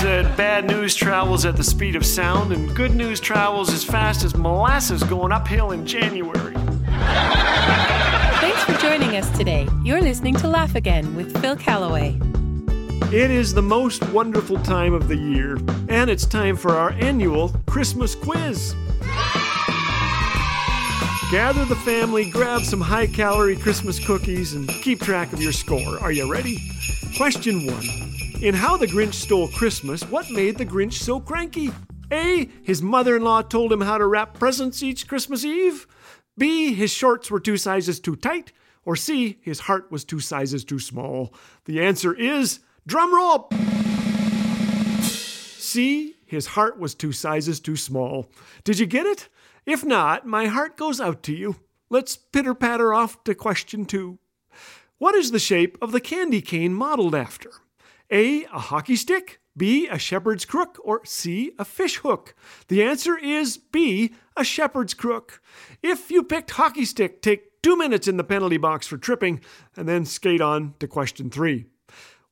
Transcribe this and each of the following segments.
said bad news travels at the speed of sound, and good news travels as fast as molasses going uphill in January. Thanks for joining us today. You're listening to Laugh Again with Phil Callaway. It is the most wonderful time of the year, and it's time for our annual Christmas quiz. Gather the family, grab some high calorie Christmas cookies, and keep track of your score. Are you ready? Question one In How the Grinch Stole Christmas, what made the Grinch so cranky? A. His mother in law told him how to wrap presents each Christmas Eve. B. His shorts were two sizes too tight. Or C. His heart was two sizes too small. The answer is drum roll. C. His heart was two sizes too small. Did you get it? If not, my heart goes out to you. Let's pitter patter off to question two. What is the shape of the candy cane modeled after? A. A hockey stick. B. A shepherd's crook. Or C. A fish hook. The answer is B. A shepherd's crook. If you picked hockey stick, take two minutes in the penalty box for tripping, and then skate on to question three.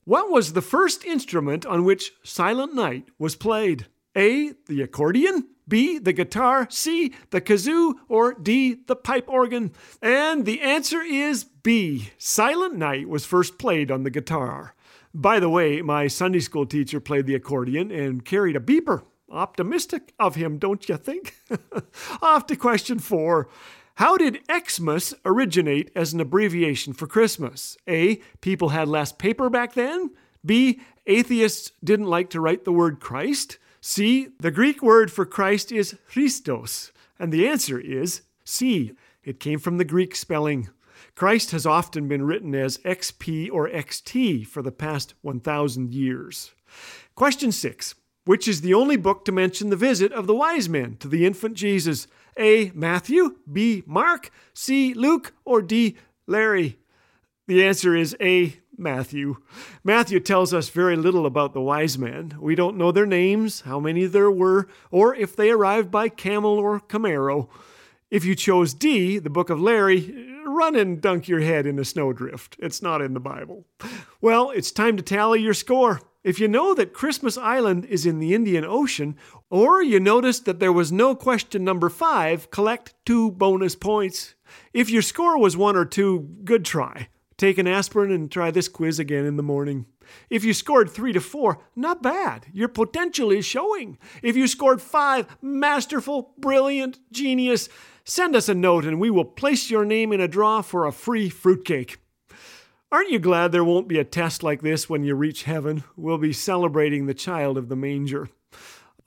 What was the first instrument on which Silent Night was played? A. The accordion. B. The guitar. C. The kazoo. Or D. The pipe organ. And the answer is B. Silent Night was first played on the guitar. By the way, my Sunday school teacher played the accordion and carried a beeper. Optimistic of him, don't you think? Off to question four. How did Xmas originate as an abbreviation for Christmas? A. People had less paper back then. B. Atheists didn't like to write the word Christ. C. The Greek word for Christ is Christos. And the answer is C. It came from the Greek spelling. Christ has often been written as XP or XT for the past 1,000 years. Question 6. Which is the only book to mention the visit of the wise men to the infant Jesus? A. Matthew, B. Mark, C. Luke, or D. Larry? The answer is A. Matthew. Matthew tells us very little about the wise men. We don't know their names, how many there were, or if they arrived by camel or Camaro. If you chose D, the book of Larry, run and dunk your head in a snowdrift. It's not in the Bible. Well, it's time to tally your score. If you know that Christmas Island is in the Indian Ocean, or you noticed that there was no question number five, collect two bonus points. If your score was one or two, good try. Take an aspirin and try this quiz again in the morning. If you scored three to four, not bad. Your potential is showing. If you scored five, masterful, brilliant, genius. Send us a note and we will place your name in a draw for a free fruitcake. Aren't you glad there won't be a test like this when you reach heaven? We'll be celebrating the child of the manger.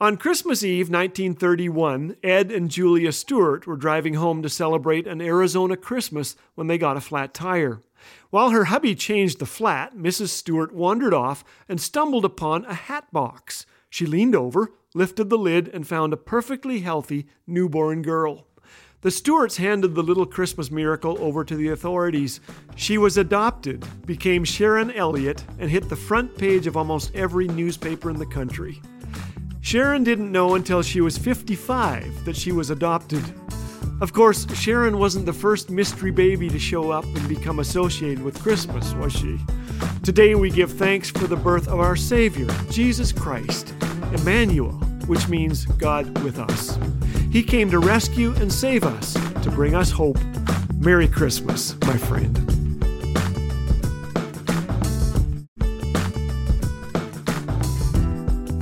On Christmas Eve 1931, Ed and Julia Stewart were driving home to celebrate an Arizona Christmas when they got a flat tire. While her hubby changed the flat, Mrs. Stewart wandered off and stumbled upon a hat box. She leaned over, lifted the lid, and found a perfectly healthy newborn girl. The Stewarts handed the little Christmas miracle over to the authorities. She was adopted, became Sharon Elliott, and hit the front page of almost every newspaper in the country. Sharon didn't know until she was 55 that she was adopted. Of course, Sharon wasn't the first mystery baby to show up and become associated with Christmas, was she? Today we give thanks for the birth of our Savior, Jesus Christ, Emmanuel, which means God with us. He came to rescue and save us, to bring us hope. Merry Christmas, my friend.